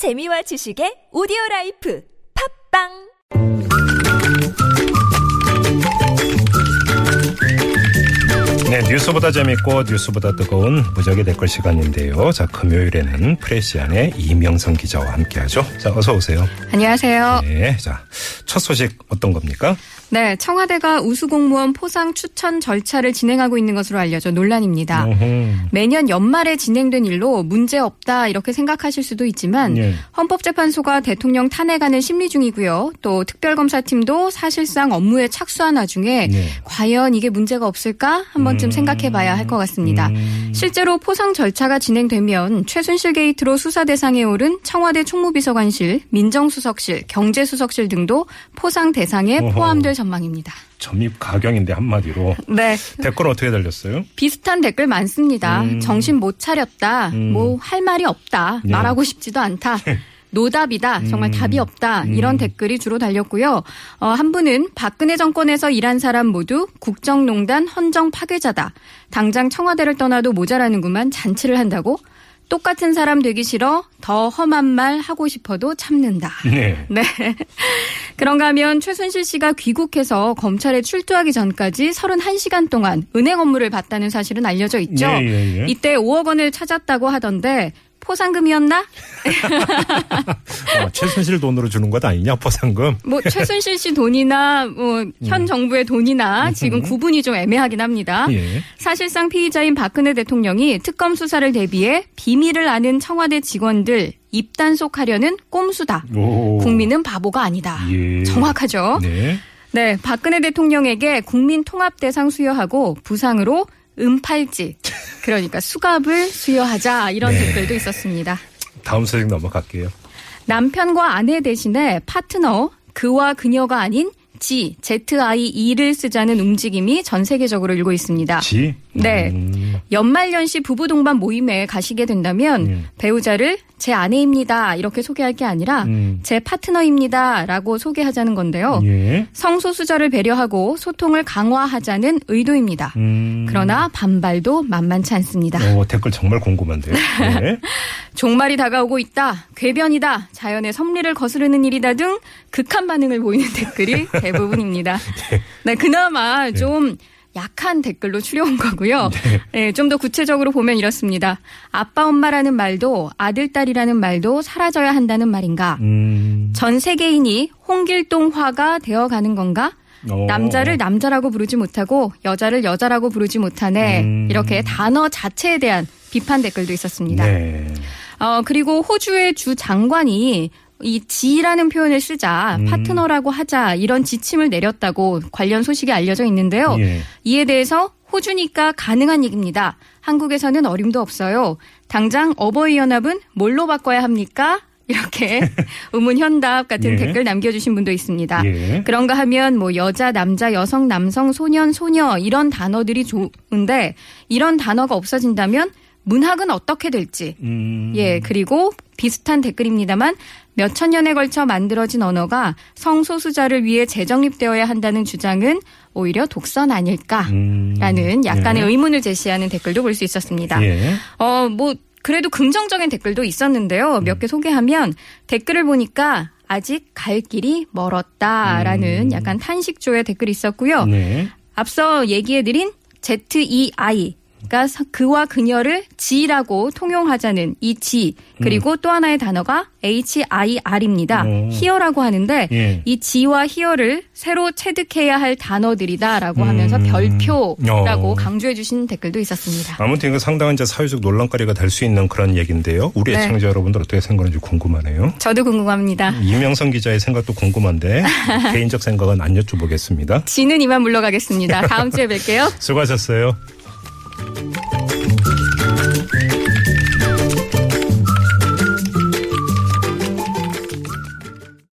재미와 지식의 오디오 라이프. 팟빵 네, 뉴스보다 재밌고 뉴스보다 뜨거운 무적의 댓글 시간인데요. 자, 금요일에는 프레시안의 이명성 기자와 함께하죠. 자, 어서 오세요. 안녕하세요. 네, 자, 첫 소식 어떤 겁니까? 네, 청와대가 우수공무원 포상 추천 절차를 진행하고 있는 것으로 알려져 논란입니다. 어허. 매년 연말에 진행된 일로 문제 없다 이렇게 생각하실 수도 있지만 예. 헌법재판소가 대통령 탄핵안을 심리 중이고요. 또 특별검사팀도 사실상 업무에 착수한 와중에 네. 과연 이게 문제가 없을까 한번 쯤 음. 생각해 봐야 할 것 같습니다. 음. 실제로 포상 절차가 진행되면 최순실 게이트로 수사 대상에 오른 청와대 총무비서관실, 민정수석실, 경제수석실 등도 포상 대상에 어허. 포함될 전망입니다. 점입 가경인데 한마디로 네. 댓글 어떻게 달렸어요? 비슷한 댓글 많습니다. 음. 정신 못 차렸다. 음. 뭐할 말이 없다. 네. 말하고 싶지도 않다. 노답이다. 정말 음. 답이 없다. 이런 음. 댓글이 주로 달렸고요. 어, 한 분은 박근혜 정권에서 일한 사람 모두 국정농단 헌정 파괴자다. 당장 청와대를 떠나도 모자라는구만 잔치를 한다고. 똑같은 사람 되기 싫어. 더 험한 말 하고 싶어도 참는다. 네. 네. 그런가 하면 최순실 씨가 귀국해서 검찰에 출두하기 전까지 31시간 동안 은행 업무를 봤다는 사실은 알려져 있죠. 예, 예, 예. 이때 5억 원을 찾았다고 하던데 포상금이었나? 어, 최순실 돈으로 주는 것 아니냐, 포상금? 뭐 최순실 씨 돈이나 뭐 음. 현 정부의 돈이나 지금 구분이 좀 애매하긴 합니다. 예. 사실상 피의자인 박근혜 대통령이 특검 수사를 대비해 비밀을 아는 청와대 직원들 입단속하려는 꼼수다. 오. 국민은 바보가 아니다. 예. 정확하죠. 네. 네, 박근혜 대통령에게 국민 통합 대상 수여하고 부상으로 은팔찌, 그러니까 수갑을 수여하자 이런 네. 댓글도 있었습니다. 다음 소식 넘어갈게요. 남편과 아내 대신에 파트너, 그와 그녀가 아닌 G, ZIE를 쓰자는 움직임이 전 세계적으로 일고 있습니다. 지? 네. 음. 연말연시 부부 동반 모임에 가시게 된다면 음. 배우자를 제 아내입니다 이렇게 소개할 게 아니라 음. 제 파트너입니다 라고 소개하자는 건데요. 예. 성소수자를 배려하고 소통을 강화하자는 의도입니다. 음. 그러나 반발도 만만치 않습니다. 어, 댓글 정말 궁금한데요. 네. 종말이 다가오고 있다. 궤변이다. 자연의 섭리를 거스르는 일이다 등 극한 반응을 보이는 댓글이 대부분입니다. 네, 그나마 좀 약한 댓글로 추려온 거고요. 네, 좀 더 구체적으로 보면 이렇습니다. 아빠 엄마라는 말도 아들 딸이라는 말도 사라져야 한다는 말인가? 음. 전 세계인이 홍길동화가 되어가는 건가? 어. 남자를 남자라고 부르지 못하고 여자를 여자라고 부르지 못하네. 음. 이렇게 단어 자체에 대한 비판 댓글도 있었습니다. 네. 어, 그리고 호주의 주 장관이 이 지라는 표현을 쓰자 음. 파트너라고 하자 이런 지침을 내렸다고 관련 소식이 알려져 있는데요. 예. 이에 대해서 호주니까 가능한 얘기입니다. 한국에서는 어림도 없어요. 당장 어버이 연합은 뭘로 바꿔야 합니까? 이렇게 의문 현답 같은 예. 댓글 남겨주신 분도 있습니다. 예. 그런가 하면 뭐 여자, 남자, 여성, 남성, 소년, 소녀 이런 단어들이 좋은데 이런 단어가 없어진다면 문학은 어떻게 될지 음. 예, 그리고 비슷한 댓글입니다만 몇천 년에 걸쳐 만들어진 언어가 성소수자를 위해 재정립되어야 한다는 주장은 오히려 독선 아닐까라는 음. 약간의 예. 의문을 제시하는 댓글도 볼 수 있었습니다. 예. 어, 뭐 그래도 긍정적인 댓글도 있었는데요. 몇개 소개하면 댓글을 보니까 아직 갈 길이 멀었다라는 음. 약간 탄식조의 댓글이 있었고요. 네. 앞서 얘기해드린 ZEI 가 그와 그녀를 지라고 통용하자는 이 지, 그리고 또 하나의 단어가 HIR입니다. 오. 히어라고 하는데 예. 이 지와 히어를 새로 체득해야 할 단어들이다라고 음. 하면서 별표라고 어. 강조해 주신 댓글도 있었습니다. 아무튼 이거 상당한 이제 사회적 논란거리가 될 수 있는 그런 얘기인데요. 우리 네. 애청자 여러분들 어떻게 생각하는지 궁금하네요. 저도 궁금합니다. 이명성 기자의 생각도 궁금한데 개인적 생각은 안 여쭤보겠습니다. 지는 이만 물러가겠습니다. 다음 주에 뵐게요. 수고하셨어요.